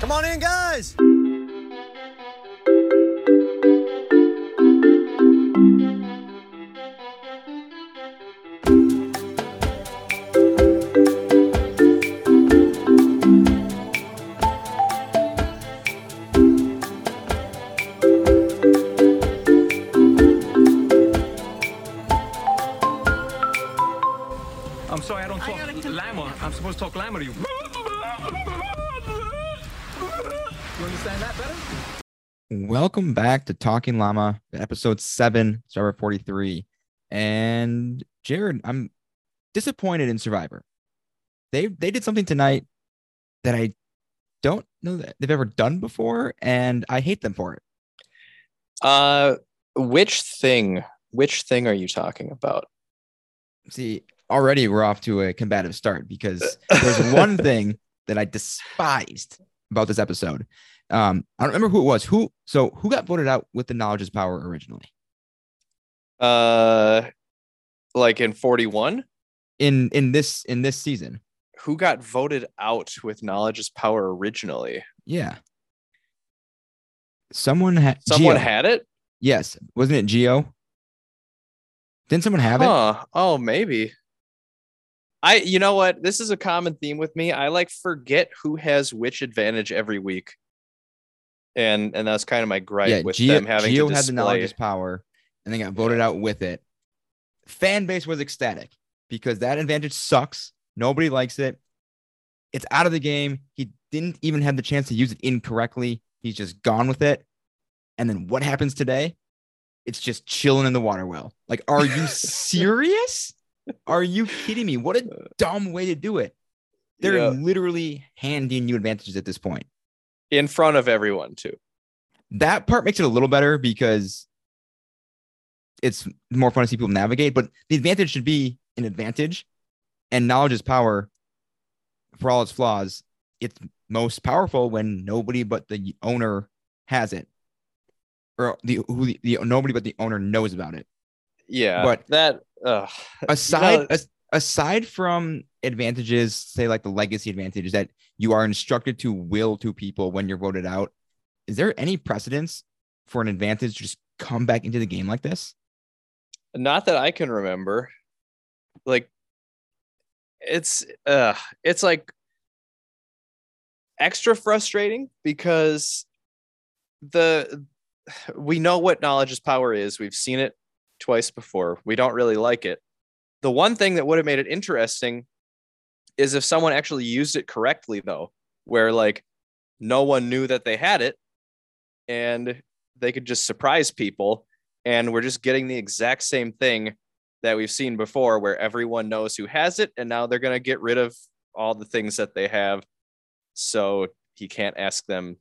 Come on in, guys. Welcome back to Talking Llama, episode seven, Survivor 43. And Jared, I'm disappointed in Survivor. They they did something tonight that I don't know that they've ever done before, and I hate them for it. Uh, which thing? Which thing are you talking about? See, already we're off to a combative start because there's one thing that I despised about this episode. Um, I don't remember who it was. Who so who got voted out with the knowledge is power originally? Uh, like in 41, In in this in this season. who got voted out with knowledge is power originally? Yeah. Someone had Someone had it? yes, wasn't it Geo? Didn't someone have it? Huh. Oh, maybe. I, you know what? This is a common theme with me. I like forget who has which advantage every week, and and that's kind of my gripe yeah, with Geo, them having Geo to had the knowledge is power, and they got voted out with it. Fan base was ecstatic because that advantage sucks. Nobody likes it. It's out of the game. He didn't even have the chance to use it incorrectly. He's just gone with it. And then what happens today? It's just chilling in the water well. Like, are you serious? Are you kidding me? What a uh, dumb way to do it. They're Yeah. literally handing you advantages at this point. In front of everyone too. That part makes it a little better because it's more fun to see people navigate, but the advantage should be an advantage. And knowledge is power for all its flaws. It's most powerful when nobody but the owner has it. Or the who the, the nobody but the owner knows about it. Yeah, But- that uh, aside know- aside from advantages say like the legacy advantage is that you are instructed to will to people when you're voted out is there any precedence for an advantage to just come back into the game like this not that I can remember. Like, it's uh, it's like extra frustrating because the we know what knowledge is power is. We've seen it twice before. We don't really like it. The one thing that would have made it interesting is if someone actually used it correctly, though, where like no one knew that they had it and they could just surprise people. And we're just getting the exact same thing that we've seen before, where everyone knows who has it. And now they're going to get rid of all the things that they have. So he can't ask them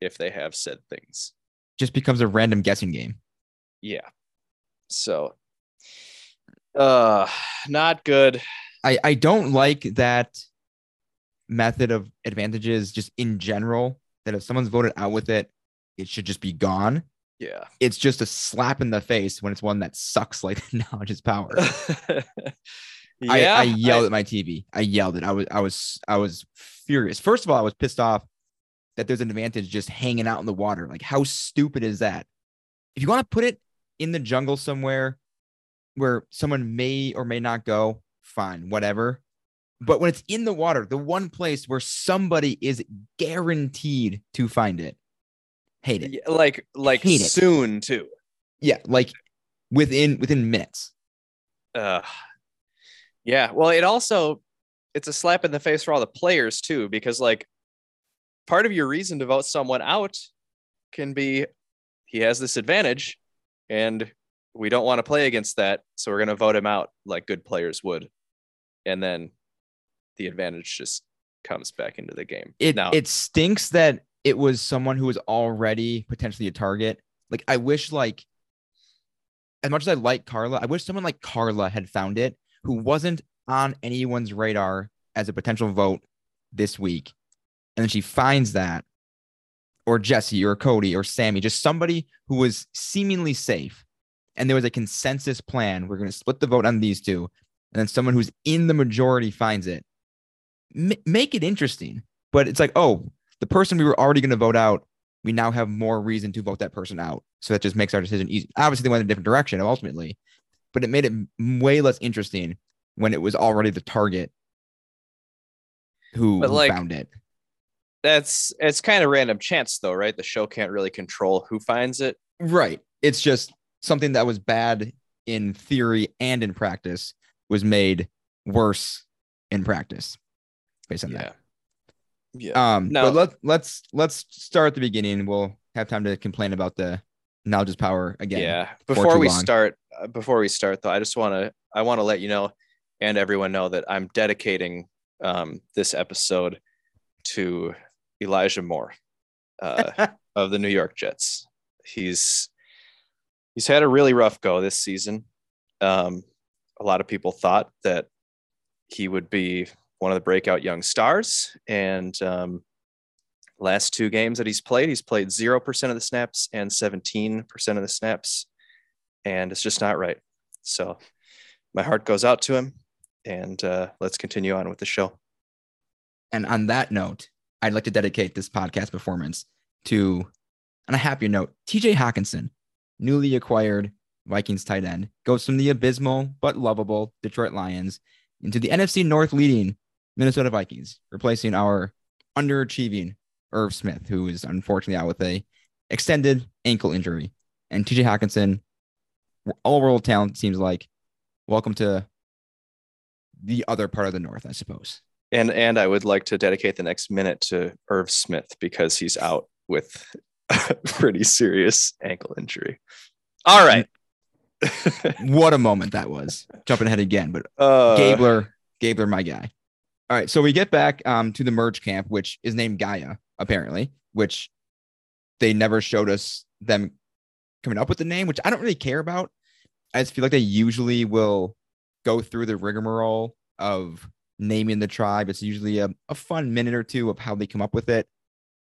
if they have said things. just becomes a random guessing game Yeah. So, uh, not good. I i don't like that method of advantages just in general that if someone's voted out with it it should just be gone Yeah. it's just a slap in the face when it's one that sucks like knowledge is power yeah. I, I yelled at my TV. I yelled it. I was I was I was furious. First of all, I was pissed off that there's an advantage just hanging out in the water. Like how stupid is that? If you want to put it in the jungle somewhere where someone may or may not go, fine, whatever. But when it's in the water, the one place where somebody is guaranteed to find it, hate it. Yeah, like like Hate it. soon too. Yeah, like within within minutes. Uh, yeah. Well, it also it's a slap in the face for all the players too, because like part of your reason to vote someone out can be he has this advantage, and we don't want to play against that, so we're gonna vote him out like good players would, and then the advantage just comes back into the game. it now, it stinks that it was someone who was already potentially a target. Like I wish like as much as I like Carla, I wish someone like Carla had found it who wasn't on anyone's radar as a potential vote this week. And then she finds that or Jesse or Cody or Sammy, just somebody who was seemingly safe. And there was a consensus plan. We're going to split the vote on these two. And then someone who's in the majority finds it. M- make it interesting. But it's like, oh, the person we were already going to vote out, we now have more reason to vote that person out. So that just makes our decision easy. Obviously, they went in a different direction ultimately, but it made it way less interesting when it was already the target who, But, who found it. That's it's kind of random chance though, right? The show can't really control who finds it. Right. It's just something that was bad in theory and in practice was made worse in practice based on that. Yeah. Um, No. but let let's let's start at the beginning. We'll have time to complain about the knowledge is power again. Yeah. Before we long. start, uh, before we start though, I just want to I want to let you know and everyone know that I'm dedicating um, this episode to Elijah Moore uh, of the New York Jets. He's he's had a really rough go this season. Um, a lot of people thought that he would be one of the breakout young stars, and um, last two games that he's played, he's played zero percent of the snaps and seventeen percent of the snaps, and it's just not right. So my heart goes out to him, and uh, let's continue on with the show. And on that note, I'd like to dedicate this podcast performance to, on a happier note, TJ Hockenson, newly acquired Vikings tight end, goes from the abysmal but lovable Detroit Lions into the NFC North leading Minnesota Vikings, replacing our underachieving Irv Smith, who is unfortunately out with a extended ankle injury. And TJ Hockenson, all world talent seems like. Welcome to the other part of the North, I suppose. And and I would like to dedicate the next minute to Irv Smith because he's out with a pretty serious ankle injury. All right. What a moment that was. Jumping ahead again, but uh, Gabler, Gabler, my guy. All right, so we get back um, to the merge camp, which is named Gaia, apparently, which they never showed us them coming up with the name, which I don't really care about. I just feel like they usually will go through the rigmarole of naming the tribe. It's usually a, a fun minute or two of how they come up with it.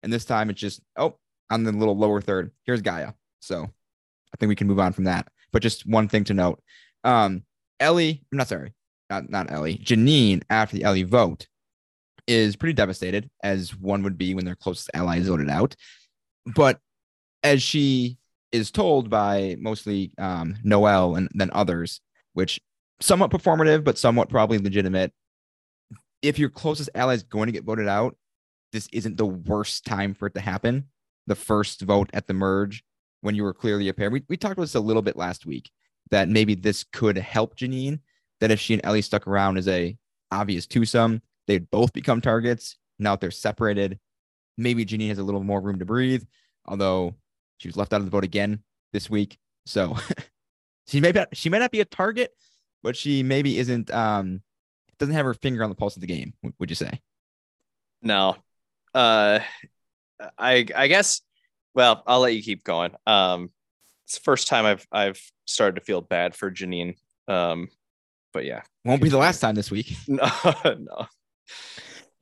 And this time it's just, oh, on the little lower third, here's Gaia. So I think we can move on from that. But just one thing to note. Um, Ellie, I'm not sorry, not, not Ellie, Janine, after the Ellie vote, is pretty devastated, as one would be when their closest ally is voted out. But as she is told by mostly um, Noelle and then others, which somewhat performative, but somewhat probably legitimate, if your closest ally is going to get voted out, this isn't the worst time for it to happen. The first vote at the merge when you were clearly a pair. We, we talked about this a little bit last week that maybe this could help Janine. That if she and Ellie stuck around as a obvious twosome, they'd both become targets. Now that they're separated, maybe Janine has a little more room to breathe. Although she was left out of the vote again this week, so she may not, she may not be a target, but she maybe isn't um doesn't have her finger on the pulse of the game. Would you say? No. Uh I I guess well, I'll let you keep going. Um it's the first time I've I've started to feel bad for Janine. Um but yeah. Won't be the last time this week. No, no.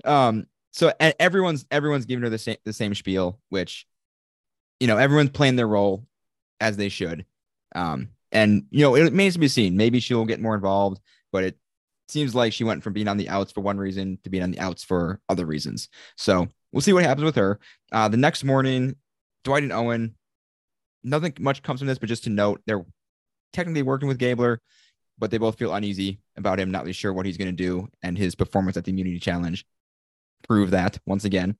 Um, so and everyone's everyone's giving her the same the same spiel, which you know everyone's playing their role as they should. Um, and you know it remains to be seen. Maybe she'll get more involved, but it seems like she went from being on the outs for one reason to being on the outs for other reasons. So we'll see what happens with her. Uh, the next morning, Dwight and Owen. Nothing much comes from this, but just to note, they're technically working with Gabler, but they both feel uneasy about him, not really sure what he's going to do, and his performance at the Immunity Challenge prove that once again.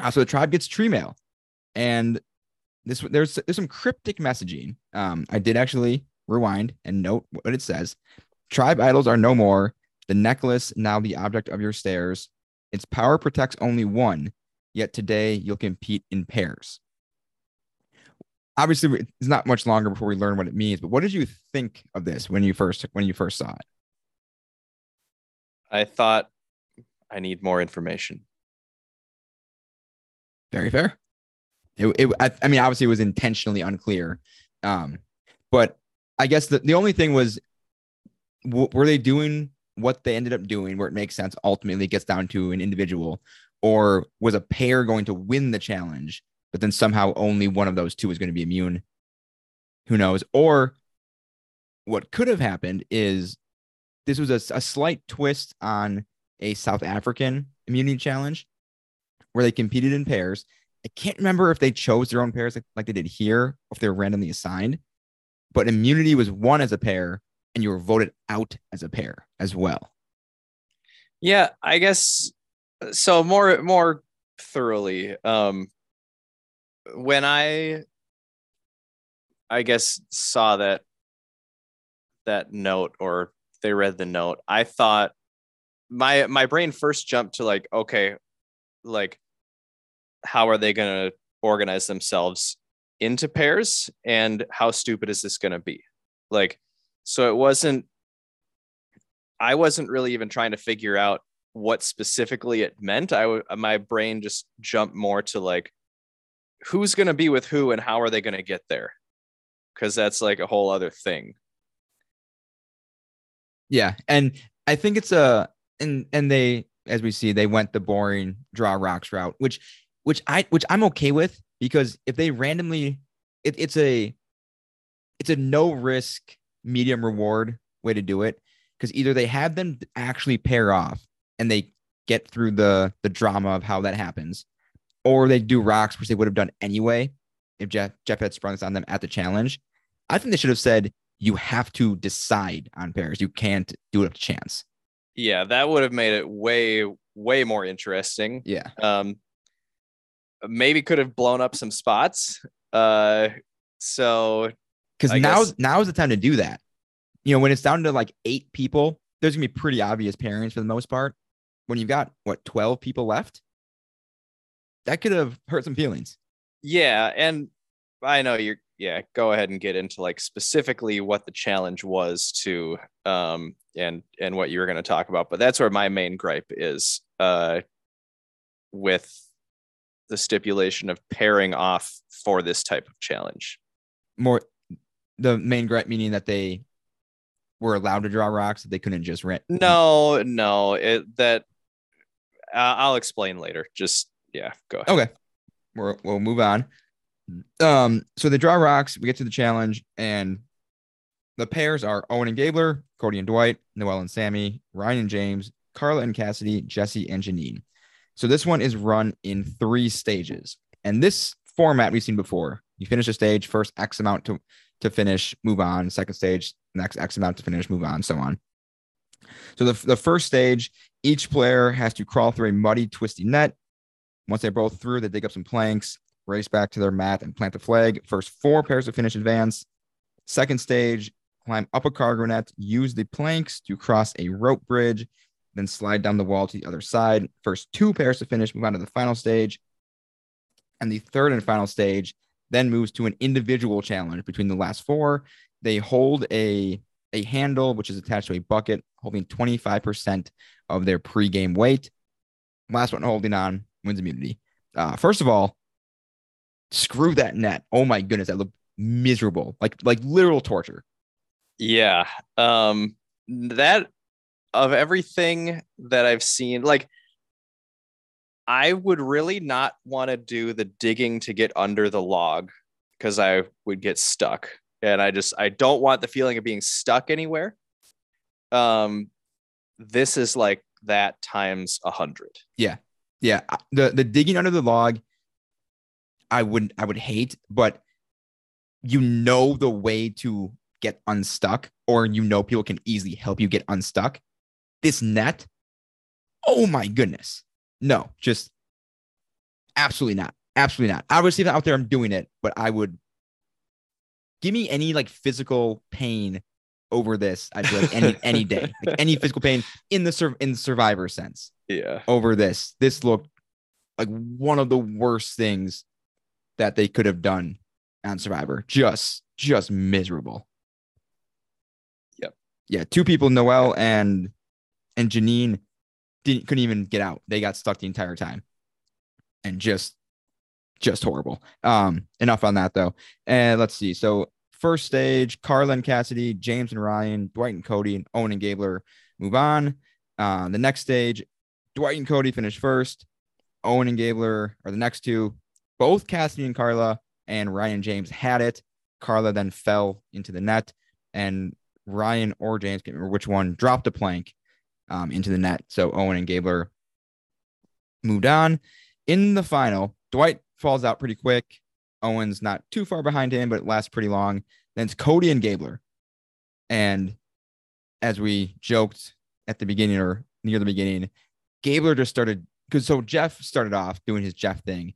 Uh, so the tribe gets tree mail, and this there's there's some cryptic messaging. Um, I did actually rewind and note what it says. Tribe idols are no more. The necklace now the object of your stares. Its power protects only one. Yet today you'll compete in pairs. Obviously, it's not much longer before we learn what it means. But what did you think of this when you first when you first saw it? I thought I need more information. Very fair. It, it I, I mean, obviously, it was intentionally unclear. Um, but I guess the, the only thing was, w- were they doing what they ended up doing, where it makes sense? Ultimately, it gets down to an individual, or was a pair going to win the challenge, but then somehow only one of those two is going to be immune? Who knows? Or what could have happened is this was a, a slight twist on a South African immunity challenge where they competed in pairs. I can't remember if they chose their own pairs like, like they did here, or if they were randomly assigned. But immunity was won as a pair, and you were voted out as a pair as well. Yeah, I guess so. More more thoroughly. Um, when I, I guess saw that that note or they read the note, I thought my my brain first jumped to like, okay, like how are they going to organize themselves into pairs and how stupid is this going to be like so it wasn't i wasn't really even trying to figure out what specifically it meant i w- uh, my brain just jumped more to like who's going to be with who and how are they going to get there? Because that's like a whole other thing. Yeah, and I think it's a and and they as we see they went the boring draw rocks route, which which I which I'm okay with because if they randomly it, it's a it's a no risk medium reward way to do it because either they have them actually pair off and they get through the the drama of how that happens or they do rocks which they would have done anyway if Jeff Jeff had sprung this on them at the challenge. I think they should have said you have to decide on pairs. You can't do it up to chance. yeah that would have made it way way more interesting Yeah. um maybe could have blown up some spots uh so Because now guess- now is the time to do that. You know, when it's down to like eight people, there's gonna be pretty obvious pairings for the most part. When you've got what 12 people left, that could have hurt some feelings. yeah and i know you're yeah go ahead and get into like specifically what the challenge was to um and and what you were going to talk about but that's where my main gripe is uh with the stipulation of pairing off for this type of challenge More the main gripe meaning that they were allowed to draw rocks that they couldn't just rent. no no it that uh, i'll explain later just yeah go ahead Okay. We're, we'll move on. Um, so they draw rocks. We get to the challenge, and the pairs are Owen and Gabler, Cody and Dwight, Noelle and Sammy, Ryan and James, Carla and Cassidy, Jesse and Janine. So this one is run in three stages. And this format we've seen before. You finish a stage, first X amount to, to finish, move on. Second stage, next X amount to finish, move on, so on. So the, the first stage, each player has to crawl through a muddy, twisty net. Once they're both through, they dig up some planks, race back to their mat, and plant the flag. First four pairs to finish advance. Second stage, climb up a cargo net, use the planks to cross a rope bridge, then slide down the wall to the other side. First two pairs to finish move on to the final stage. And the third and final stage then moves to an individual challenge between the last four. They hold a, a handle, which is attached to a bucket, holding 25% of their pregame weight. Last one holding on wins immunity. Uh, first of all, screw that net. Oh my goodness, that looked miserable, like like literal torture. Yeah. Um that of everything that I've seen, like I would really not want to do the digging to get under the log because I would get stuck. And I just I don't want the feeling of being stuck anywhere. Um this is like that times a hundred. Yeah, yeah. the the digging under the log, I wouldn't. I would hate, but you know the way to get unstuck, or you know people can easily help you get unstuck. This net, oh my goodness, no, just absolutely not, absolutely not. I would out there. I'm doing it, but I would give me any like physical pain over this. I feel like any any day, like any physical pain in the sur- in the survivor sense Yeah. over this. This looked like one of the worst things that they could have done on Survivor. Just, just miserable. Yep. Yeah, two people, Noelle and and Janine, didn't couldn't even get out. They got stuck the entire time, and just, just horrible. Um, enough on that though. And let's see. So first stage, Carla and Cassidy, James and Ryan, Dwight and Cody, and Owen and Gabler move on. Uh, the next stage, Dwight and Cody finish first. Owen and Gabler are the next two. Both Cassidy and Carla and Ryan James had it. Carla then fell into the net, and Ryan or James, can't remember which one, dropped a plank um, into the net. So Owen and Gabler moved on. in the final, Dwight falls out pretty quick. Owen's not too far behind him, but it lasts pretty long. Then it's Cody and Gabler. And as we joked at the beginning or near the beginning, Gabler just started because so Jeff started off doing his Jeff thing,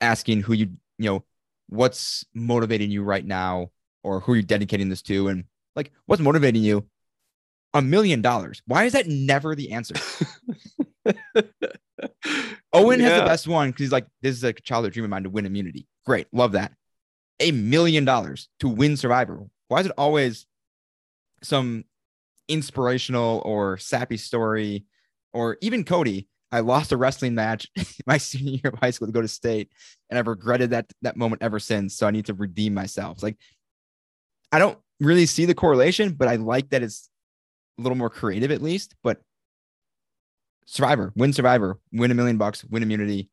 asking who you, you know, what's motivating you right now or who you're dedicating this to. And like, what's motivating you? A million dollars. Why is that never the answer? Owen has the best one because he's like, this is a childhood dream of mine to win immunity. Great. Love that. A million dollars to win Survivor. Why is it always some inspirational or sappy story? Or even Cody, I lost a wrestling match my senior year of high school to go to state, and I've regretted that that moment ever since. So I need to redeem myself. It's like I don't really see the correlation, but I like that it's a little more creative at least. But Survivor, win Survivor, win a million bucks, win immunity.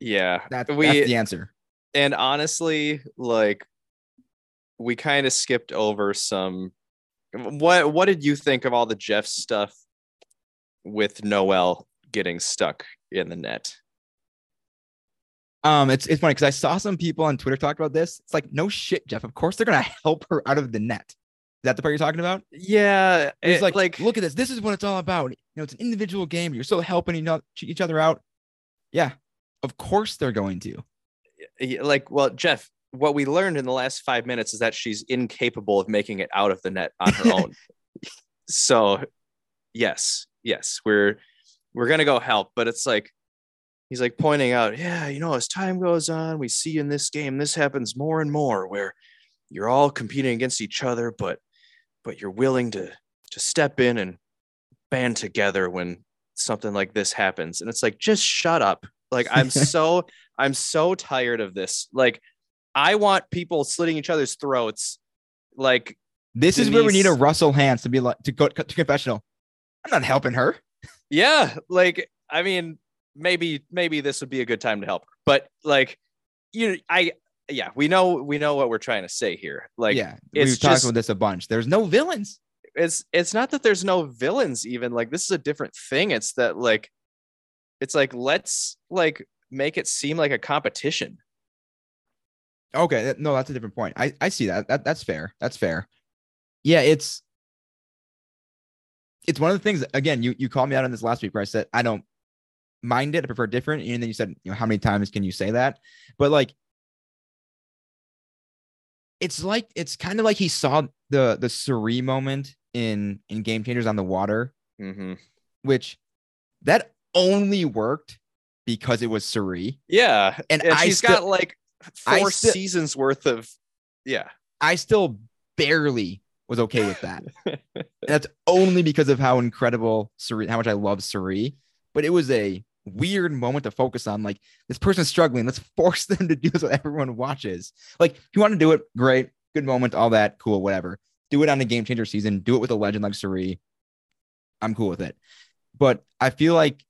Yeah. That, We- that's the answer. and honestly, like we kind of skipped over some what what did you think of all the Jeff stuff with Noelle getting stuck in the net? Um, it's it's funny because I saw some people on Twitter talk about this. It's like, no shit, Jeff. Of course they're gonna help her out of the net. Is that the part you're talking about? Yeah, It's it- like, like look at this. This is what it's all about. You know, it's an individual game. You're still helping each oth- each other out. Yeah, of course they're going to. like well, Jeff, what we learned in the last 5 minutes is that she's incapable of making it out of the net on her own. so, yes. Yes, we're we're going to go help, but it's like he's like pointing out, yeah, you know, as time goes on, we see in this game this happens more and more where you're all competing against each other, but but you're willing to to step in and band together when something like this happens. And it's like, just shut up. Like I'm so I'm so tired of this. Like I want people slitting each other's throats. Like This is where we need a Denise- Russell Hantz to be like to go to confessional. I'm not helping her. yeah, like I mean, maybe maybe this would be a good time to help her. But like you I yeah, we know we know what we're trying to say here. Like yeah, it's we've talked just- about this a bunch. There's no villains. it's it's not that there's no villains even like this is a different thing it's that like it's like let's like make it seem like a competition Okay, no, that's a different point. I I see that. That that's fair. That's fair. Yeah, it's it's one of the things. Again, you you called me out on this last week where I said I don't mind it. I prefer different, and then you said, you know, how many times can you say that? But like, it's like it's kind of like he saw the the Cirie moment in in Game Changers on the water, mm-hmm. which that only worked because it was Cirie. yeah And and, I she's got like four seasons worth of yeah I still barely was okay with that. And that's only because of how incredible Cirie, how much I love Cirie. But it was a weird moment to focus on. Like this person's struggling. Let's force them to do what everyone watches. Like if you want to do it, great, good moment, all that, cool, whatever. Do it on a game changer season. Do it with a legend like Cirie. I'm cool with it. But I feel like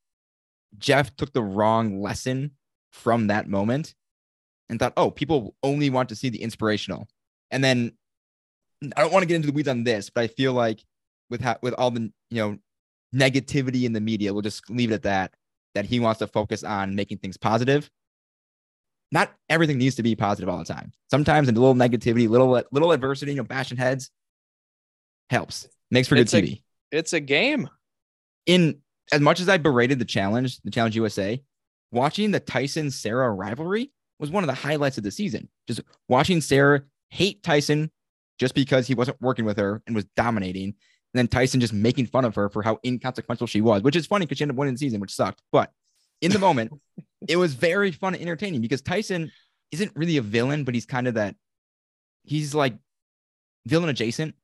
Jeff took the wrong lesson from that moment and thought, oh, people only want to see the inspirational. And then I don't want to get into the weeds on this, but I feel like with ha- with all the you know negativity in the media, we'll just leave it at that. That he wants to focus on making things positive. Not everything needs to be positive all the time. Sometimes a little negativity, little little adversity, you know, bashing heads helps. Makes for good It's a- TV. it's a game In as much as I berated the challenge, the challenge USA, watching the Tyson Sarah rivalry was one of the highlights of the season. Just watching Sarah hate Tyson just because he wasn't working with her and was dominating. And then Tyson just making fun of her for how inconsequential she was, which is funny because she ended up winning the season, which sucked. But in the moment, it was very fun and entertaining because Tyson isn't really a villain, but he's kind of that. He's like villain adjacent.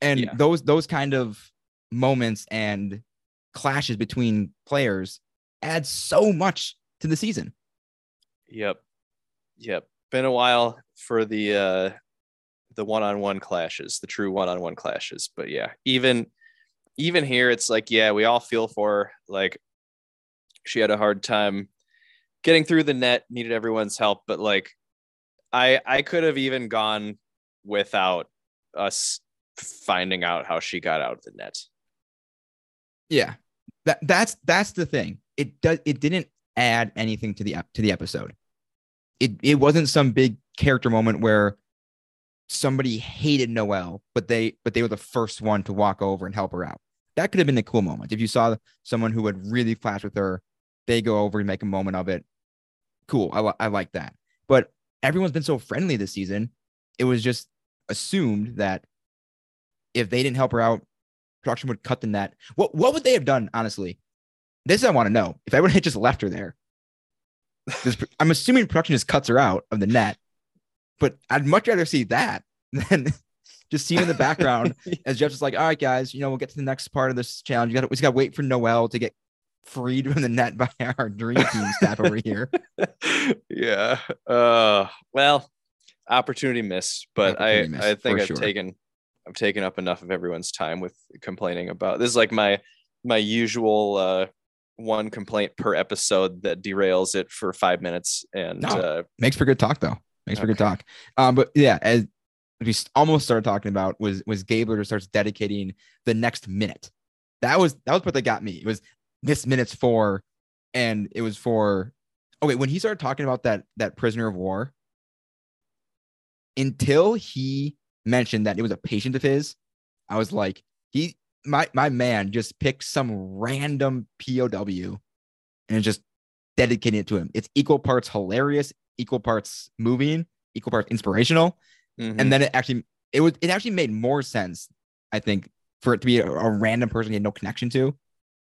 And Yeah. those those kind of moments and clashes between players add so much to the season. yep yep been a while for the uh the one-on-one clashes the true one-on-one clashes but yeah even even here it's like yeah we all feel for her. like she had a hard time getting through the net needed everyone's help but like i i could have even gone without us finding out how she got out of the net Yeah. That that's that's the thing. it does it didn't add anything to the to the episode. It it wasn't some big character moment where somebody hated Noelle, but they but they were the first one to walk over and help her out. That could have been a cool moment. If you saw someone who would really clash with her, they go over and make a moment of it. Cool. I, I like that. But everyone's been so friendly this season. It was just assumed that if they didn't help her out, production would cut the net. What what would they have done, honestly? This I want to know. If everyone had just left her there, this, I'm assuming production just cuts her out of the net, but I'd much rather see that than just seeing in the background as Jeff's just like, all right, guys, you know, we'll get to the next part of this challenge. You got we just got to wait for Noelle to get freed from the net by our dream team staff over here. yeah. Uh well, opportunity missed, but Opportunity I missed, I think I've sure. taken I've taken up enough of everyone's time with complaining about this is like my my usual uh one complaint per episode that derails it for five minutes and No. uh Makes for good talk though. Makes for good talk. Um, but yeah, as we almost started talking about was was Gabler just starts dedicating the next minute. That was that was what they got me. It was this minute's for, and it was for. Oh wait, when he started talking about that that prisoner of war, until he mentioned that it was a patient of his, I was like, he my my man just picked some random POW and just dedicating it to him. It's equal parts hilarious, equal parts moving, equal parts inspirational, mhm. and then it actually it was it actually made more sense, I think, for it to be a, a random person he had no connection to,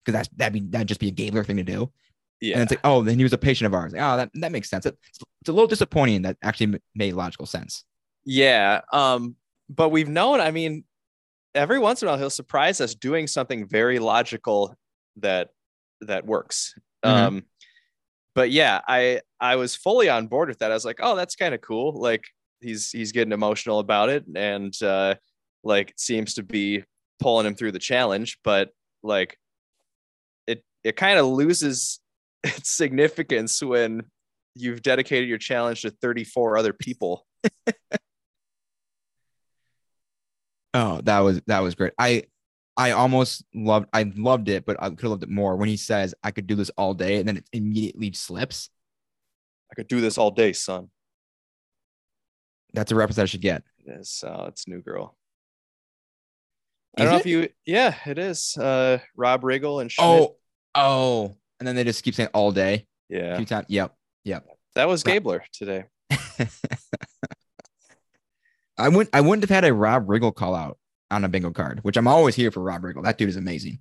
because that's that'd be that'd just be a Gabler thing to do. yeah. And it's like, oh, then he was a patient of ours. Like, oh, that that makes sense. It's, it's a little disappointing that actually made logical sense. Yeah. Um, but we've known, I mean, every once in a while he'll surprise us doing something very logical that that works. Mhm. Um, but yeah, I I was fully on board with that. I was like, oh, that's kind of cool. Like he's he's getting emotional about it and uh like seems to be pulling him through the challenge, but like it it kind of loses its significance when you've dedicated your challenge to 34 other people. Oh, that was that was great. I I almost loved I loved it, but I could have loved it more when he says I could do this all day and then it immediately slips. I could do this all day, son. That's a reference I should get. It is. Uh, it's New Girl. I don't know if you. Yeah, it is. Uh, Rob Riggle and Schmidt. Oh, oh, and then they just keep saying all day. Yeah, few times. Yep. Yep. That was. Gabler today. I wouldn't I wouldn't have had a Rob Riggle call out on a bingo card, which I'm always here for Rob Riggle. That dude is amazing.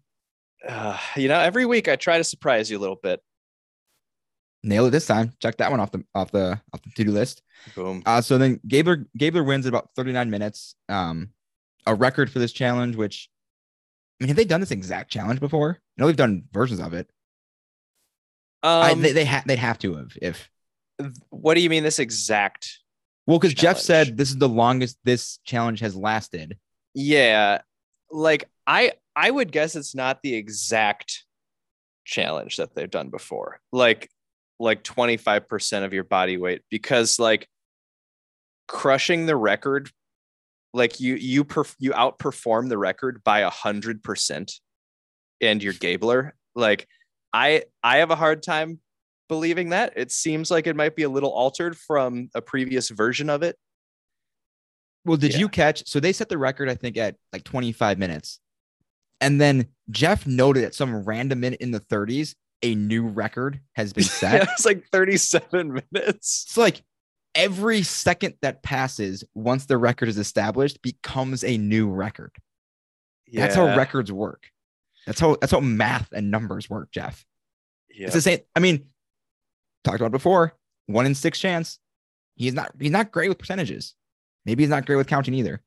Uh, you know, every week I try to surprise you a little bit. Nail it this time. Check that one off the off the off the to-do list. Boom. Uh, so then Gabler Gabler wins at about 39 minutes. Um, a record for this challenge, which I mean, have they done this exact challenge before? I know they've done versions of it. I, Um, they they, ha- they have to have if what do you mean this exact? well, because Jeff said this is the longest this challenge has lasted. Yeah, like I I would guess it's not the exact challenge that they've done before. Like like 25% of your body weight because like crushing the record like you you perf- you outperform the record by a hundred percent and you're Gabler. Like I I have a hard time believing that. It seems like it might be a little altered from a previous version of it. Well, did Yeah. you catch? So they set the record, I think, at like 25 minutes. And then Jeff noted at some random minute in the 30s, a new record has been set. Yeah, it's like 37 minutes. It's like every second that passes once the record is established becomes a new record. Yeah. That's how records work. That's how that's how math and numbers work, Jeff. yeah. It's the same. I mean, talked about before. One in six chance. He's not he's not great with percentages. Maybe he's not great with counting either.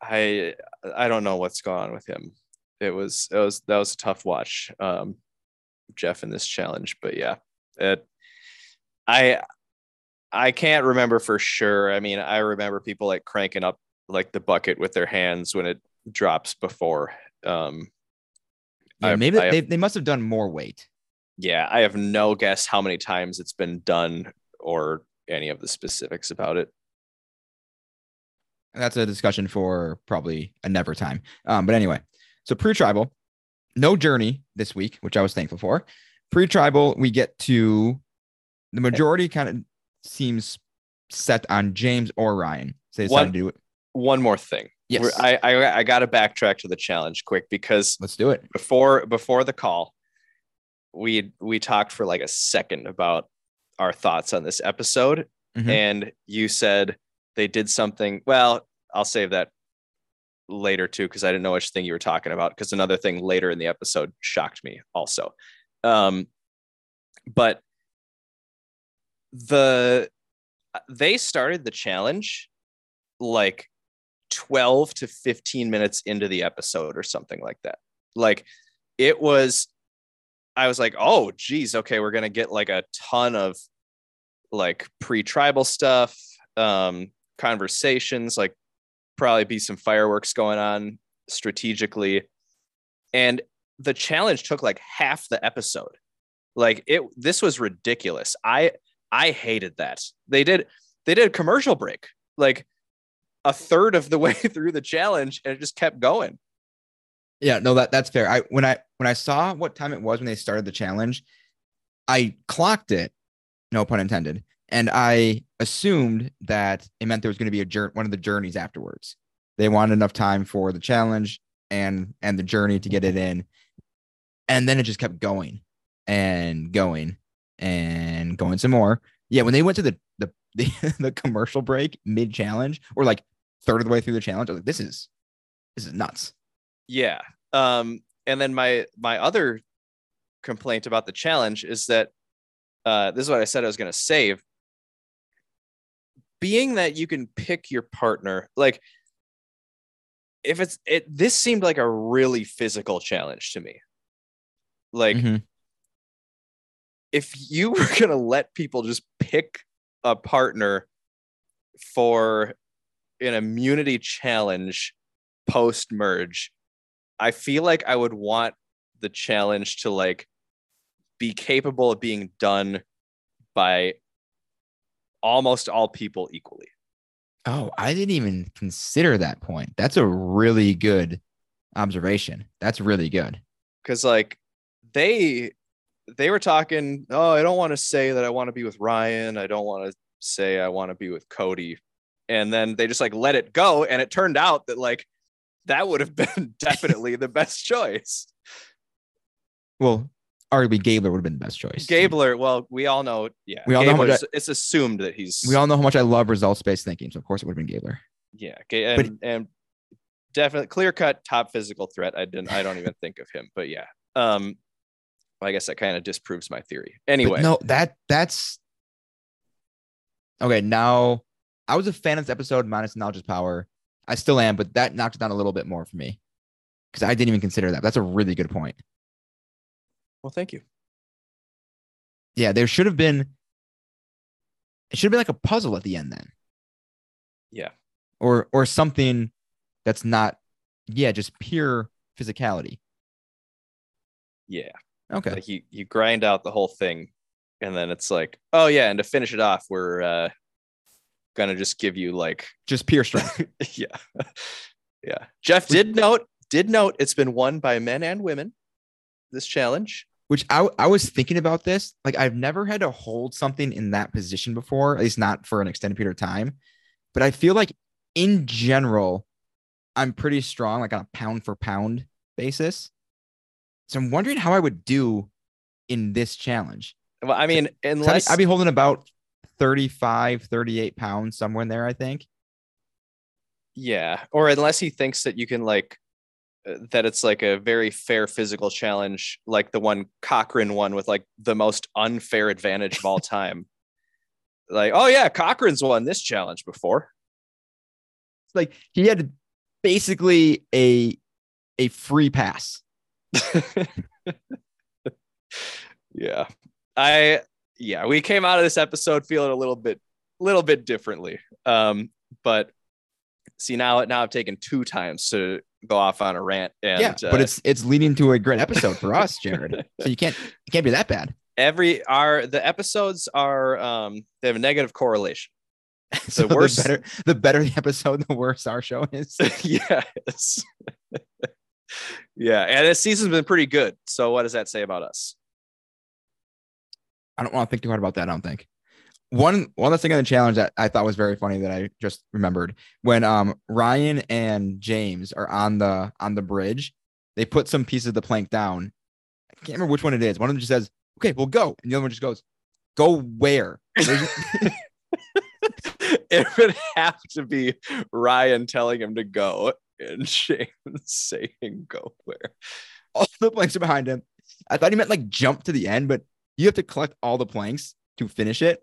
I I don't know what's going on with him. It was it was that was a tough watch, um, Jeff in this challenge. But yeah, it I I can't remember for sure. I mean, I remember people like cranking up like the bucket with their hands when it drops before. Um, Yeah, I- maybe I- they, they must have done more weight. yeah, I have no guess how many times it's been done or any of the specifics about it. That's a discussion for probably a never time. Um, but anyway, so pre-tribal, no journey this week, which I was thankful for. pre-tribal, we get to the majority kind of seems set on James or Ryan. So they decided One- to do it. One more thing. Yes. We're- I I, I got to backtrack to the challenge quick because Let's do it. before before the call, we we talked for like a second about our thoughts on this episode, Mhm. and you said they did something. Well, I'll save that later too because I didn't know which thing you were talking about. Because another thing later in the episode shocked me also. Um, but the they started the challenge like 12 to 15 minutes into the episode or something like that. Like it was I was like, "Oh, geez, okay, we're going to get like a ton of like pre-tribal stuff, um conversations, like probably be some fireworks going on strategically." And the challenge took like half the episode. Like it this was ridiculous. I I hated that. They did they did a commercial break. Like a third of the way through the challenge and it just kept going. Yeah, no, that that's fair. I when I when I saw what time it was when they started the challenge, I clocked it, no pun intended, and I assumed that it meant there was going to be a one of the journeys afterwards. They wanted enough time for the challenge and and the journey to get it in, and then it just kept going and going and going some more. Yeah, when they went to the the the, the commercial break mid challenge or like third of the way through the challenge, I was like, this is this is nuts. Yeah. Um, and then my my other complaint about the challenge is that uh, this is what I said I was going to save. Being that you can pick your partner, like if it's it, this seemed like a really physical challenge to me. Like Mhm. if you were going to let people just pick a partner for an immunity challenge post merge, I feel like I would want the challenge to like be capable of being done by almost all people equally. Oh, I didn't even consider that point. That's a really good observation. That's really good. Cause like they they were talking, oh, I don't want to say that I want to be with Ryan. I don't want to say I want to be with Cody. And then they just like let it go. And it turned out that like that would have been definitely the best choice. Well, arguably Gabler would have been the best choice. Gabler, well, we all know, yeah. We all know how much Gabler's- it's assumed that he's We all know how much I love results based thinking, so of course it would have been Gabler. yeah, Ga- But- and, and definitely clear cut top physical threat. I didn't I don't even think of him, but yeah. Um well, I guess that kind of disproves my theory. Anyway, no, that that's okay. Now, I was a fan of this episode minus knowledge is power. I still am, but that knocked it down a little bit more for me because I didn't even consider that. That's a really good point. Well, thank you. Yeah, there should have been. It should have been like a puzzle at the end then. Yeah. Or or something that's not, yeah, just pure physicality. Yeah. Okay. Like you you grind out the whole thing and then it's like, oh yeah, and to finish it off, we're uh gonna just give you like Just pure strength. yeah. yeah. Jeff did note did note it's been won by men and women this challenge. Which I I was thinking about this. Like I've never had to hold something in that position before, at least not for an extended period of time. But I feel like in general, I'm pretty strong, like on a pound for pound basis. So I'm wondering how I would do in this challenge. Well, I mean, I'd, unless I'd be holding about 35, 38 pounds, somewhere in there, I think. Yeah, or unless he thinks that you can like that it's like a very fair physical challenge, like the one Cochran won with like the most unfair advantage of all time. like, oh yeah, Cochran's won this challenge before. It's like he had basically a a free pass. yeah, I yeah, we came out of this episode feeling a little bit, little bit differently. Um, but see now, now I've taken two times to go off on a rant, and yeah, but uh, it's it's leading to a great episode for us, Jared. so you can't it can't be that bad. every our the episodes are um they have a negative correlation So worse- the better the better the episode, the worse our show is. yes yeah and this season's been pretty good so what does that say about us I don't want to think too hard about that. I don't think. One one other thing on the challenge that I thought was very funny that I just remembered when um Ryan and James are on the on the bridge, they put some pieces of the plank down. I can't remember which one it is. One of them just says, "Okay, we'll go," and the other one just goes, "Go where?" it would have to be Ryan telling him to go and James saying go where. all the planks are behind him. I thought he meant like jump to the end, but you have to collect all the planks to finish it.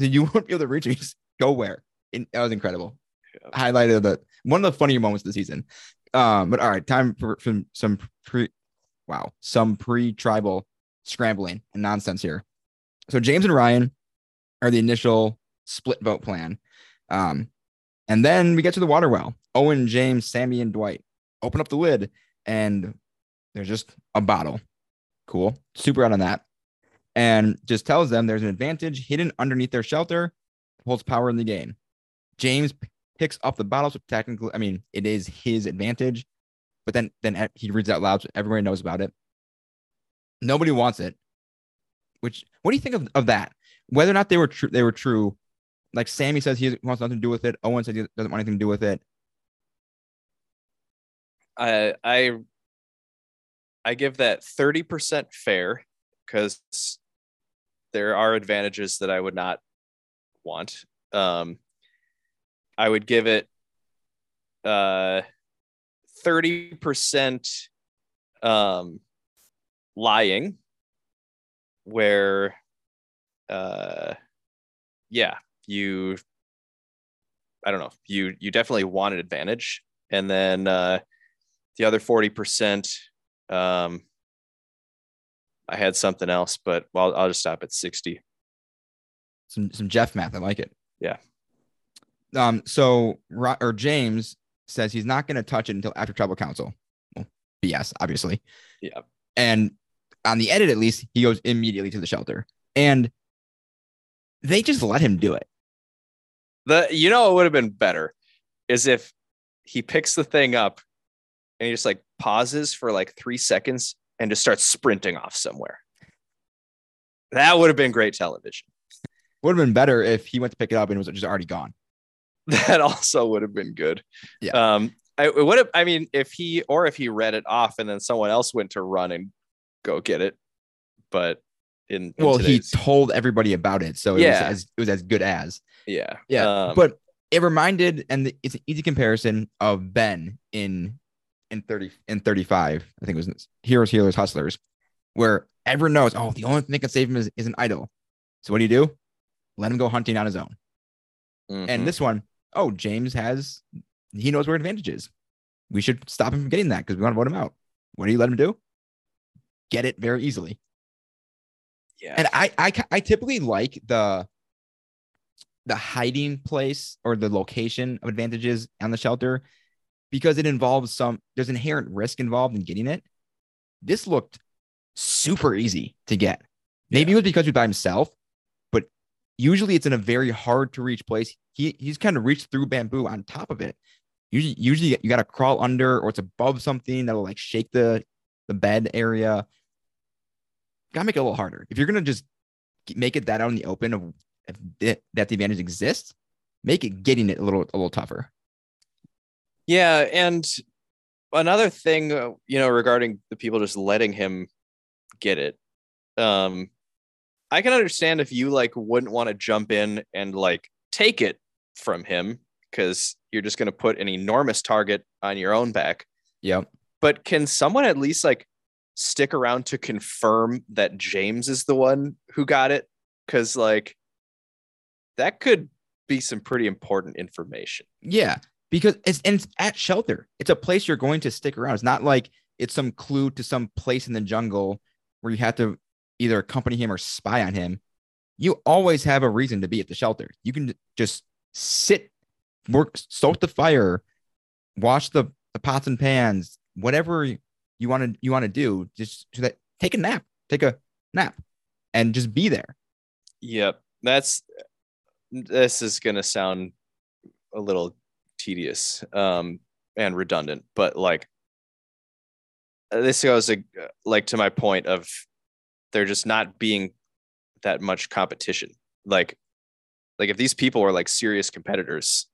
You won't be able to reach it. Just go where. And that was incredible. Yeah. Highlighted the one of the funnier moments of the season. Um, but all right, time for, for some pre wow, some pre-tribal scrambling and nonsense here. So James and Ryan are the initial split vote plan. Um, and then we get to the water well. Owen, James, Sammy, and Dwight open up the lid, and there's just a bottle. Cool. Super out on that. And just tells them there's an advantage hidden underneath their shelter, holds power in the game. James picks up the bottle, so technically, I mean, it is his advantage. But then, then he reads out loud, so everybody knows about it. Nobody wants it. Which, what do you think of, of that? Whether or not they were true, they were true. Like Sammy says, he wants nothing to do with it. Owen says he doesn't want anything to do with it. I I I give that 30% fair because there are advantages that I would not want. Um I would give it uh 30% um lying where uh yeah, you I don't know, you you definitely want an advantage and then uh the other 40% um i had something else but I'll, I'll just stop at 60 some some Jeff math. I like it. Yeah. Um. So or James says he's not going to touch it until after tribal council. Well, BS, obviously. Yeah. And on the edit, at least, he goes immediately to the shelter, and they just let him do it. the you know it would have been better is if he picks the thing up and he just like pauses for like three seconds and just starts sprinting off somewhere that would have been great television Would have been better if he went to pick it up and it was just already gone. that also would have been good Yeah. um I, it would have i mean if he or if he read it off and then someone else went to run and go get it but in, in Well, today's- he told everybody about it, so it Yeah. was as it was as good as. yeah Yeah, Um, but it reminded, and the, it's an easy comparison of Ben in in thirty in thirty five. I think it was Heroes, Healers, Hustlers, where everyone knows, oh, the only thing that can save him is, is an idol. So what do you do? Let him go hunting on his own. mhm. And this one, oh, James has he knows where advantage is. We should stop him from getting that because we want to vote him out. What do you let him do? Get it very easily. yeah And I, I, I typically like the the hiding place or the location of advantages on the shelter because it involves some there's inherent risk involved in getting it. This looked super easy to get. Maybe it was because he was by himself, but usually it's in a very hard to reach place. He he's kind of reached through bamboo on top of it. Usually, usually you got to crawl under or it's above something that'll like shake the the bed area. Gotta make it a little harder. If you're gonna just make it that out in the open of if that the advantage exists, make it getting it a little a little tougher. Yeah, and another thing, uh, you know, regarding the people just letting him get it, um, I can understand if you like wouldn't want to jump in and like take it from him because you're just going to put an enormous target on your own back. Yep. But can someone at least like stick around to confirm that James is the one who got it? Because like that could be some pretty important information. Yeah, because it's and it's at shelter. It's a place you're going to stick around. It's not like it's some clue to some place in the jungle where you have to either accompany him or spy on him. You always have a reason to be at the shelter. You can just sit, work, stoke the fire, wash the, the pots and pans, whatever you want to you want to do. Just that take a nap, take a nap, and just be there. Yep. That's this is gonna sound a little tedious um and redundant, but like this goes like, to my point of there just not being that much competition. Like, like if these people were like serious competitors,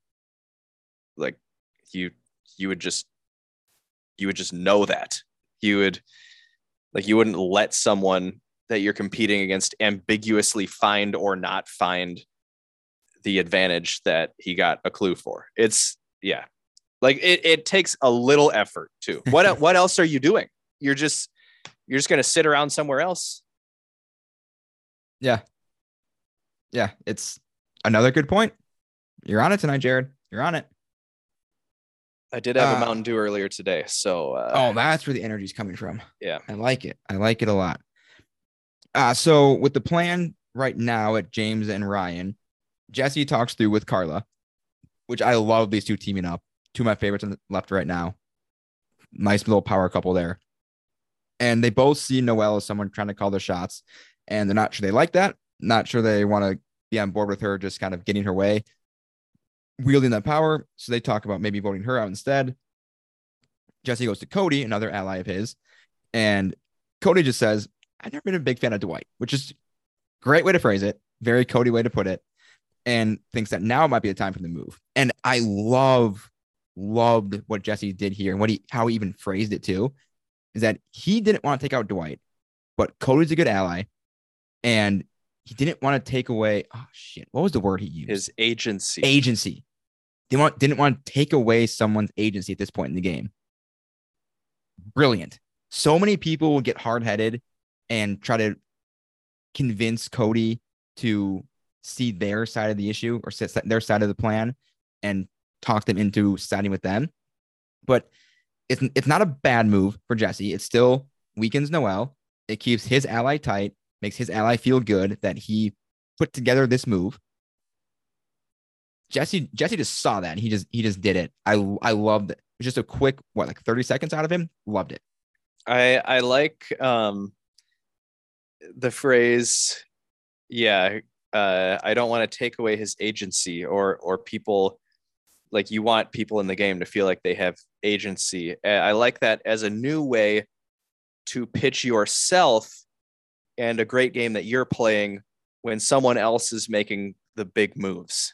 like you you would just you would just know that you would like you wouldn't let someone that you're competing against ambiguously find or not find the advantage that he got a clue for. It's yeah. Like it it takes a little effort too. What what else are you doing? You're just you're just going to sit around somewhere else. Yeah. Yeah. It's another good point. You're on it tonight, Jared. You're on it. I did have Uh, a Mountain Dew earlier today, so uh, Oh, that's where the energy's coming from. Yeah. I like it. I like it a lot. Uh, so with the plan right now at James and Ryan, Jesse talks through with Carla, which I love these two teaming up. Two of my favorites on the left right now. Nice little power couple there. And they both see Noelle as someone trying to call their shots. And they're not sure they like that. Not sure they want to be on board with her, just kind of getting her way, wielding that power. So they talk about maybe voting her out instead. Jesse goes to Cody, another ally of his, and Cody just says, I've never been a big fan of Dwight, which is great way to phrase it. Very Cody way to put it. And thinks that now might be the time for the move. And I love, loved what Jesse did here and what he how he even phrased it too. Is that he didn't want to take out Dwight, but Cody's a good ally. And he didn't want to take away oh shit. What was the word he used? his agency. agency. They want didn't want to take away someone's agency at this point in the game. Brilliant. So many people will get hard headed and try to convince Cody to see their side of the issue or their side of the plan and talk them into siding with them. But it's it's not a bad move for Jesse. It still weakens Noelle. It keeps his ally tight, makes his ally feel good that he put together this move. Jesse Jesse just saw that and he just he just did it. I I loved it. It was just a quick what like 30 seconds out of him. Loved it. I I like um the phrase yeah uh I don't want to take away his agency or or people like you want people in the game to feel like they have agency. I like that as a new way to pitch yourself and a great game that you're playing when someone else is making the big moves.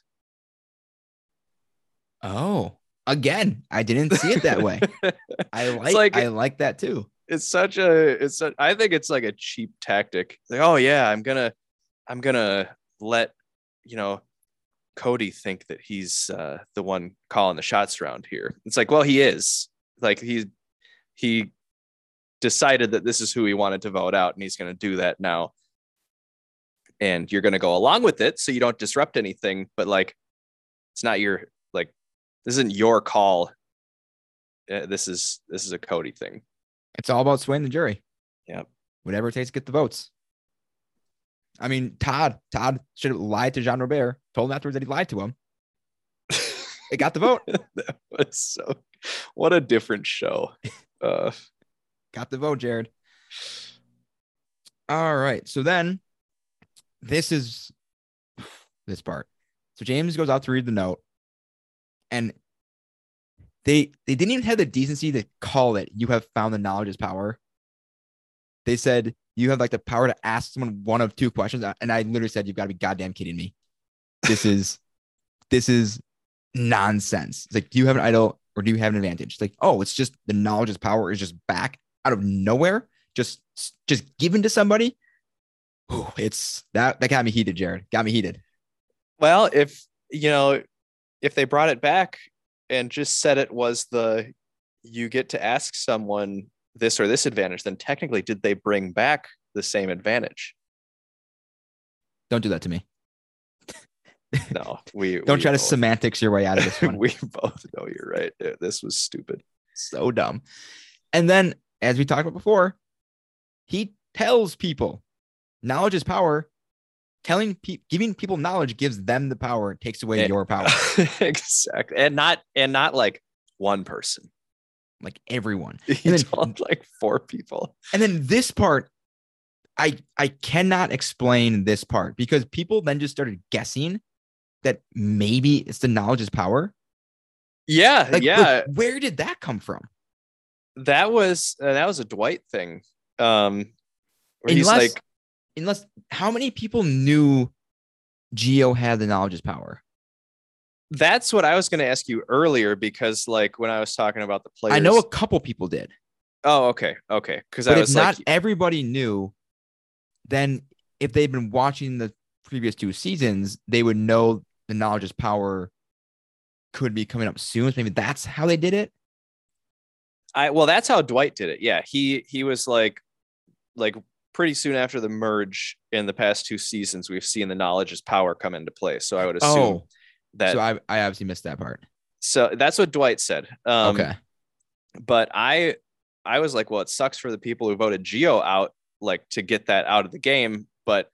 Oh, again, I didn't see it that way. I like, like- I like that too. it's such a it's such, I think it's like a cheap tactic. Like, oh yeah, I'm gonna I'm gonna let you know Cody think that he's uh, the one calling the shots around here. It's like, well, he is. Like he he decided that this is who he wanted to vote out, and he's gonna do that now. And you're gonna go along with it so you don't disrupt anything, but like it's not your like this isn't your call. Uh, this is this is a Cody thing. It's all about swaying the jury. Yep. Whatever it takes to get the votes. I mean, Todd, Todd should have lied to Jean Robert, told him afterwards that he lied to him. It got the vote. that was so what a different show. Uh got the vote, Jared. All right. So then this is this part. So James goes out to read the note and they they didn't even have the decency to call it you have found the knowledge is power. They said you have like the power to ask someone one of two questions. Uh, and I literally said, You've got to be goddamn kidding me. This is this is nonsense. It's like, do you have an idol or do you have an advantage? It's like, oh, it's just the knowledge is power is just back out of nowhere, just just given to somebody. Ooh, it's that that got me heated, Jared. Got me heated. well, if you know, if they brought it back and just said it was the you get to ask someone this or this advantage, then technically did they bring back the same advantage? Don't do that to me. No, we Don't we try to semantics your way out of this one. we both know you're right. This was stupid. so dumb. And then, as we talked about before, he tells people knowledge is power. Telling pe- giving people knowledge gives them the power, takes away Eh. your power. exactly. And not and not like one person. Like everyone. He then- told like four people. And then this part, I I cannot explain this part because people then just started guessing that maybe it's the knowledge is power. Yeah, Like, yeah. where did that come from? that was uh, that was a Dwight thing. Um, where he's like, unless how many people knew Geo had the knowledge is power? That's what I was going to ask you earlier because, like, when I was talking about the players, I know a couple people did, Oh, okay, okay. Because I if was not like, everybody knew, then if they'd been watching the previous two seasons, they would know the knowledge is power could be coming up soon. So maybe that's how they did it. I well, that's how Dwight did it. Yeah, he he was like, like pretty soon after the merge in the past two seasons, we've seen the knowledge is power come into play. So I would oh, assume Oh, that. so I I obviously missed that part. So that's what Dwight said. Um, okay. but I I was like, well, it sucks for the people who voted Geo out, like to get that out of the game. But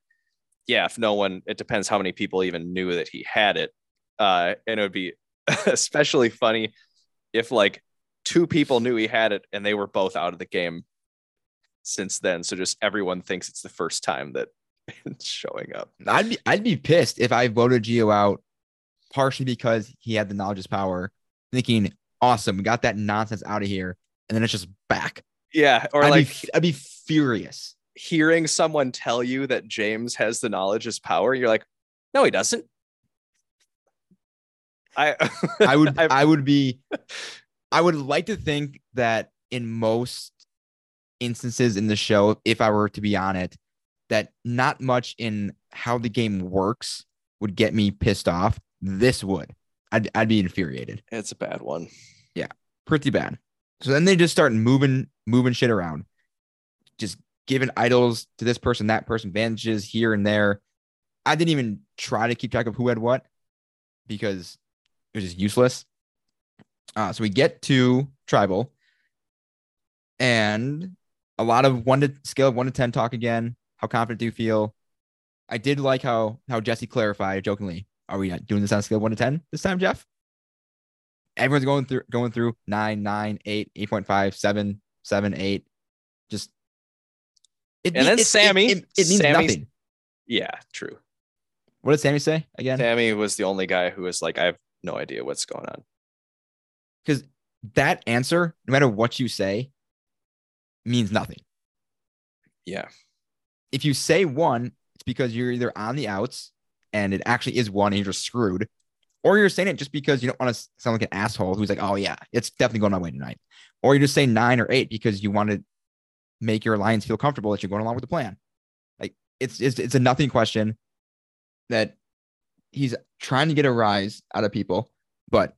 yeah, if no one, it depends how many people even knew that he had it. Uh, and it would be especially funny if like two people knew he had it and they were both out of the game since then. So just everyone thinks it's the first time that it's showing up. I'd be I'd be pissed if I voted Geo out partially because he had the knowledge is power, thinking, awesome, we got that nonsense out of here, and then it's just back. Yeah. Or I'd like be, I'd be furious. hearing someone tell you that James has the knowledge is power, you're like, no, he doesn't. I I would I've- I would be I would like to think that in most instances in the show, if I were to be on it, that not much in how the game works would get me pissed off. This would. I'd I'd be infuriated. it's a bad one. Yeah, pretty bad. So then they just start moving moving shit around. Just giving idols to this person, that person, advantages here and there. I didn't even try to keep track of who had what because it was just useless. Uh, so we get to tribal, and a lot of one to scale of one to ten talk again. How confident do you feel? I did like how how Jesse clarified jokingly. Are we not doing this on a scale of one to ten this time, Jeff? Everyone's going through going through nine, nine, eight, eight point five, seven, seven, eight. Just it, And then it- it- Sammy- it, it means Sammy's- nothing. Yeah, true. What did Sammy say again? Sammy was the only guy who was like, I have no idea what's going on. because that answer, no matter what you say, means nothing. Yeah. If you say one, it's because you're either on the outs and it actually is one and you're just screwed, or you're saying it just because you don't want to sound like an asshole who's like, oh, yeah, it's definitely going my way tonight. Or you just say nine or eight because you want to make your alliance feel comfortable that you're going along with the plan. Like it's, it's, it's a nothing question that he's trying to get a rise out of people, but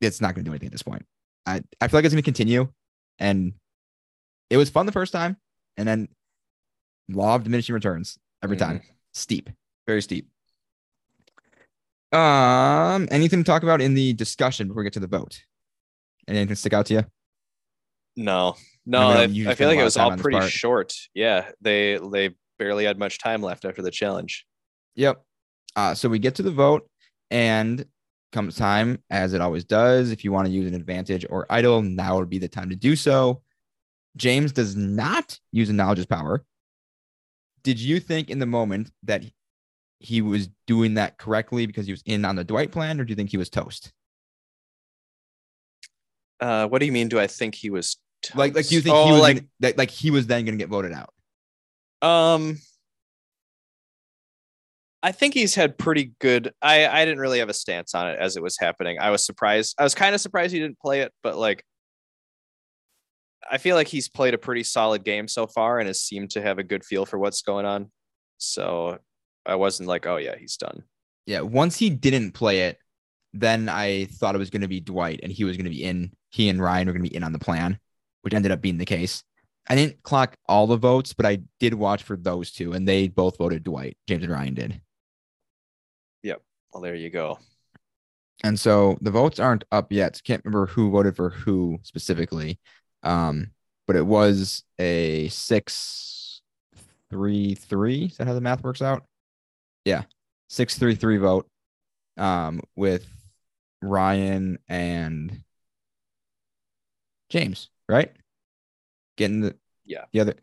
it's not going to do anything at this point. I, I feel like it's going to continue. And it was fun the first time. And then law of diminishing returns every time. Mm-hmm. Steep, very steep. Um, anything to talk about in the discussion before we get to the vote? Anything stick out to you? No, no, I I, mean, I feel like it was all pretty short. Yeah, they they barely had much time left after the challenge. Yep. Uh, so we get to the vote, and comes time, as it always does. If you want to use an advantage or idol, now would be the time to do so. James does not use a knowledge is power. Did you think in the moment that he was doing that correctly because he was in on the Dwight plan, or do you think he was toast? Uh, what do you mean? Do I think he was Like, like do you think Oh, he was like gonna- that, like he was then going to get voted out? Um, I think he's had pretty good. I I didn't really have a stance on it as it was happening. I was surprised. I was kind of surprised he didn't play it, but like, I feel like he's played a pretty solid game so far and has seemed to have a good feel for what's going on. So I wasn't like, oh yeah, he's done. Yeah, once he didn't play it, then I thought it was going to be Dwight and he was going to be in. He and Ryan were going to be in on the plan, which ended up being the case. I didn't clock all the votes, but I did watch for those two, and they both voted Dwight. James and Ryan did. Yep. Well, there you go. And so the votes aren't up yet. So Can't remember who voted for who specifically. Um, but it was a six three three. Is that how the math works out? Yeah. Six three three vote. Um, with Ryan and James, right? Getting the Yeah. the other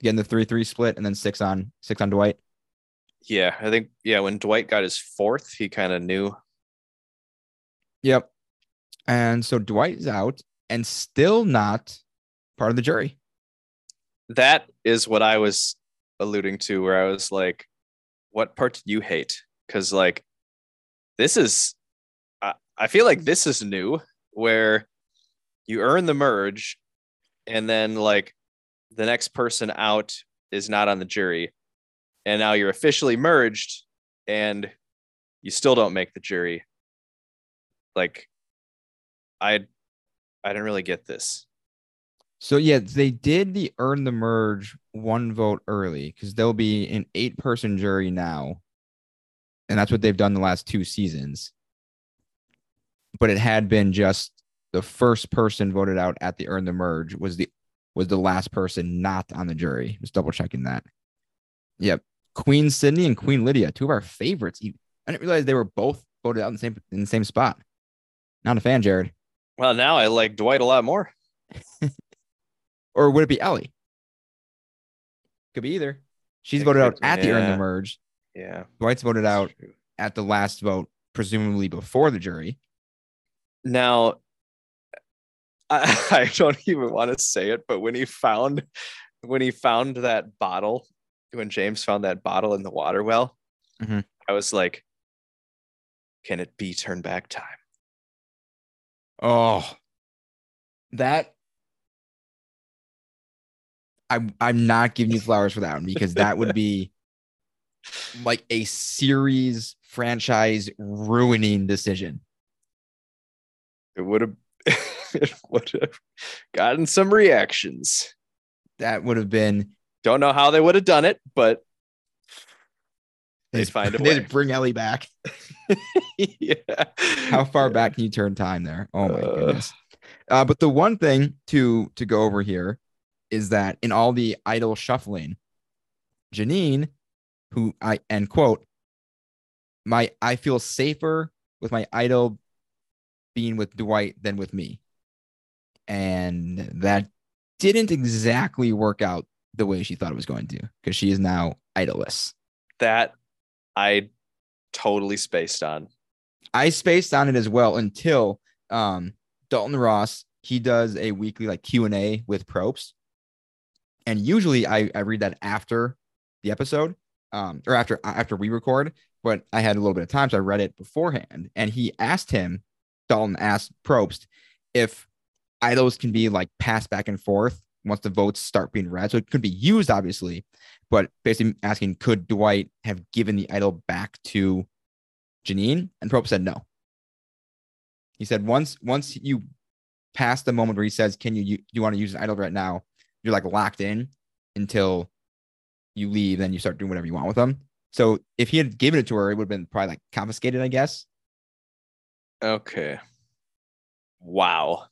getting the three three split and then six on six on Dwight. Yeah, I think yeah. When Dwight got his fourth, he kind of knew. Yep. And so Dwight is out and still not part of the jury. That is what I was alluding to, where I was like, "What part did you hate?" Because like, this is, I, I feel like this is new, where you earn the merge, and then like, the next person out is not on the jury, and now you're officially merged, and you still don't make the jury. Like, I, I didn't really get this. So yeah, they did the earn the merge one vote early because there'll be an eight person jury now. And that's what they've done the last two seasons. But it had been just the first person voted out at the earn the merge was the was the last person not on the jury. Just double checking that. Yep. Queen Sydney and Queen Lydia, two of our favorites. I didn't realize they were both voted out in the same in the same spot. Not a fan, Jared. Well, now I like Dwight a lot more. Or would it be Ellie? Could be either. She's It voted out at the yeah. the merge. Yeah. Dwight's voted out true. at the last vote, presumably before the jury. Now, I, I don't even want to say it, but when he found when he found that bottle, when James found that bottle in the water well, Mhm. I was like, "Can it be turn back time?" Oh, that I'm I'm not giving you flowers for that one because that would be like a series franchise ruining decision. It would have it would have gotten some reactions. That would have been Don't know how they would have done it, but they'd find a they'd bring Ellie back. yeah. How far back can you turn time there? Oh my Uh. goodness. Uh, but the one thing to to go over here is that in all the idol shuffling, Janine, who I end quote, my I feel safer with my idol being with Dwight than with me. And that didn't exactly work out the way she thought it was going to, because she is now idoless. That I totally spaced on. I spaced on it as well until um Dalton Ross he does a weekly like Q and A with Probst, and usually I I read that after the episode, um or after after we record, but I had a little bit of time so I read it beforehand, and he asked him, Dalton asked Probst if idols can be like passed back and forth once the votes start being read, so it could be used obviously, but basically asking could Dwight have given the idol back to Janine? And Probst said no. He said once once you pass the moment where he says, "Can you you, you want to use an idol right now?" You're like locked in until you leave. Then you start doing whatever you want with them. So if he had given it to her, it would have been probably like confiscated, I guess. Okay. Wow.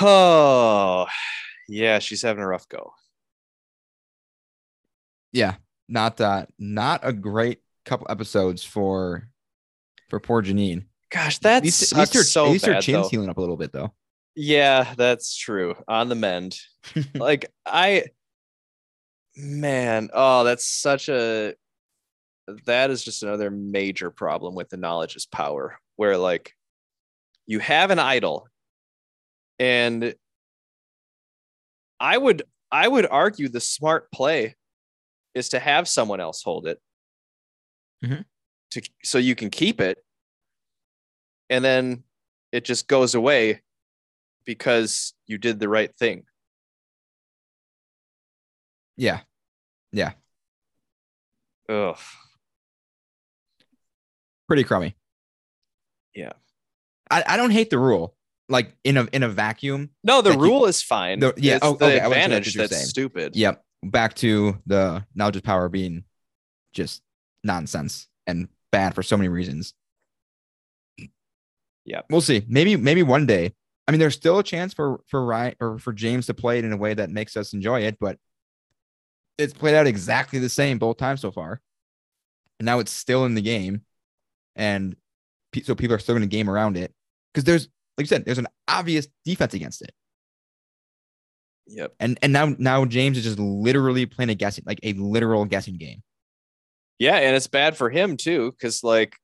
Oh, yeah, she's having a rough go. Yeah, not uh, not a great couple episodes for for poor Janine. Gosh, that's at least, at least her, so at least her bad, chin's though. healing up a little bit though. Yeah, that's true. On the mend. like I man, oh, that's such a that is just another major problem with the knowledge is power where like you have an idol and I would I would argue the smart play is to have someone else hold it. Mhm. To so you can keep it and then it just goes away because you did the right thing. Yeah, Yeah. Ugh. pretty crummy. Yeah. I, I don't hate the rule. Like in a in a vacuum, No, the Like you- rule is fine. The- yeah, it's oh, the okay, I wasn't sure that's advantage that's saying. stupid. Yep. Back to the knowledge of power being just nonsense and bad for so many reasons. Yeah. We'll see. Maybe maybe one day. I mean, there's still a chance for for Ryan or for James to play it in a way that makes us enjoy it, but it's played out exactly the same both times so far. And now it's still in the game, and pe- so people are still going to game around it because there's like you said, there's an obvious defense against it. Yep. And and now now James is just literally playing a guessing like a literal guessing game. Yeah, and it's bad for him too, because like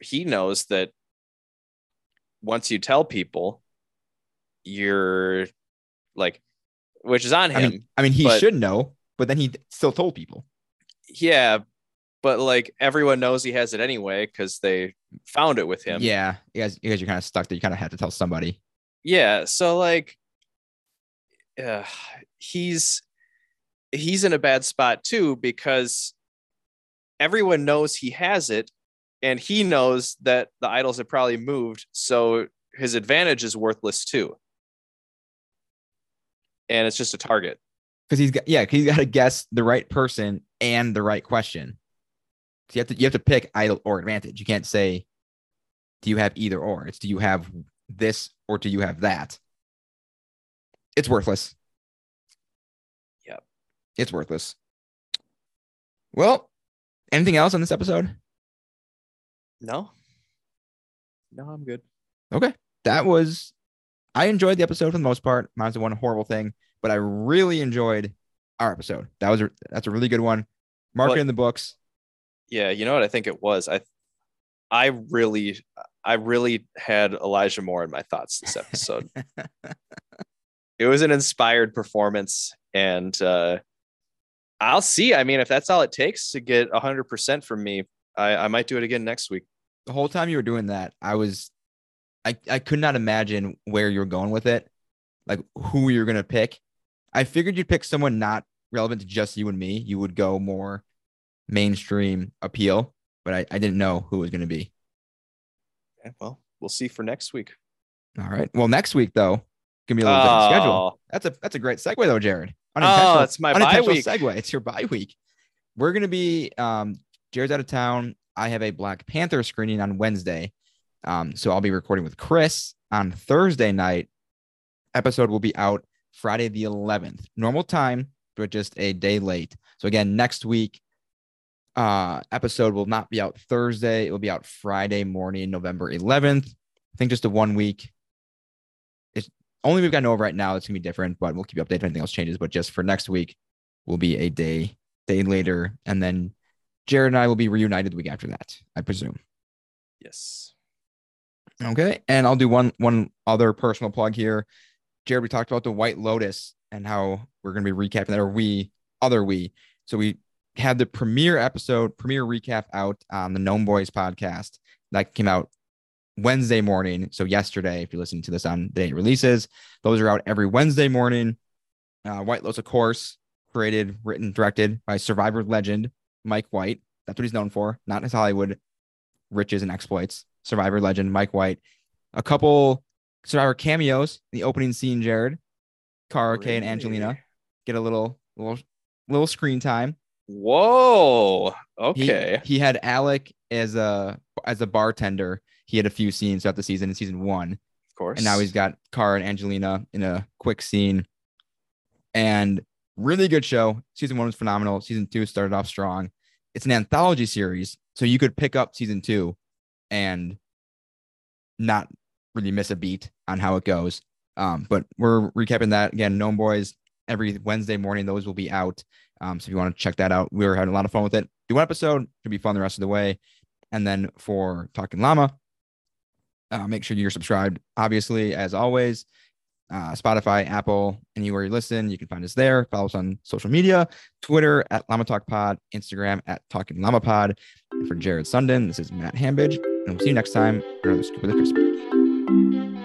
he knows that once you tell people, you're like which is on I him. mean, I mean, he but- should know, but then he still told people. yeah, but like everyone knows he has it anyway because they found it with him. Yeah, you guys, you guys are kind of stuck that You kind of had to tell somebody. Yeah. So like, uh, he's he's in a bad spot too because everyone knows he has it, and he knows that the idols have probably moved, so his advantage is worthless too. And it's just a target. because he's got yeah, he's got to guess the right person and the right question. So you have to you have to pick idol or advantage. You can't say, do you have either or? It's do you have this or do you have that? It's worthless. Yep. It's worthless. Well, anything else on this episode? No. No, I'm good. Okay. That was I enjoyed the episode for the most part. Minus the one horrible thing, but I really enjoyed our episode. That was a, that's a really good one. Mark it in the books. Yeah, you know what I think it was. I I really I really had Elijah Moore in my thoughts this episode. it was an inspired performance and uh I'll see. I mean, if that's all it takes to get 100% from me, I, I might do it again next week. the whole time you were doing that, I was, I, I could not imagine where you were going with it, like who you're gonna pick. I figured you'd pick someone not relevant to just you and me. You would go more mainstream appeal, but I, I didn't know who it was gonna be. Okay, well, we'll see for next week. All right. Well, next week though, gonna be a little different schedule. Oh, That's a that's a great segue though, Jared. Oh, it's my bye week. segue. It's your bye week. We're gonna be um Jared's out of town. I have a Black Panther screening on Wednesday. Um, so I'll be recording with Chris on Thursday night. Episode will be out Friday the 11th. Normal time, but just a day late. So again, next week, uh, episode will not be out Thursday. It will be out Friday morning, November 11th. I think just a one week. It's only we've got of right now. It's gonna be different, but we'll keep you updated if anything else changes. But just for next week, will be a day day later, and then Jared and I will be reunited the week after that, I presume. yes. Okay. And I'll do one one other personal plug here. Jared, we talked about the White Lotus and how we're gonna be recapping that, or we other we. So we had the premiere episode, premiere recap out on the Gnome Boys podcast that came out Wednesday morning. So yesterday, if you're listening to this on the day it releases, those are out every Wednesday morning. Uh, White Lotus, of course, created, written, directed by Survivor legend Mike White. That's what he's known for, not his Hollywood riches and exploits. Survivor legend Mike White. A couple Survivor cameos in the opening scene. Jared, Kara Kay, and Angelina get a little little little screen time. Whoa. Okay. He, had Alec as a as a bartender. He had a few scenes throughout the season in season one, of course. and now he's got Kara and Angelina in a quick scene. And really good show. Season one was phenomenal. Season two started off strong. It's an anthology series, so you could pick up season two and not really miss a beat on how it goes. Um, but we're recapping that again. Gnome Boys every Wednesday morning. Those will be out. Um, so if you want to check that out, we were having a lot of fun with it. Do one episode, should be fun the rest of the way. And then for Talking Llama, uh, make sure you're subscribed. Obviously, as always, uh, Spotify, Apple, anywhere you listen, you can find us there. Follow us on social media, Twitter at Llama Talk Pod, Instagram at Talking Llama Pod. For Jared Sundin, this is Matt Hambidge, and we'll see you next time for another Scoop of the Crispy.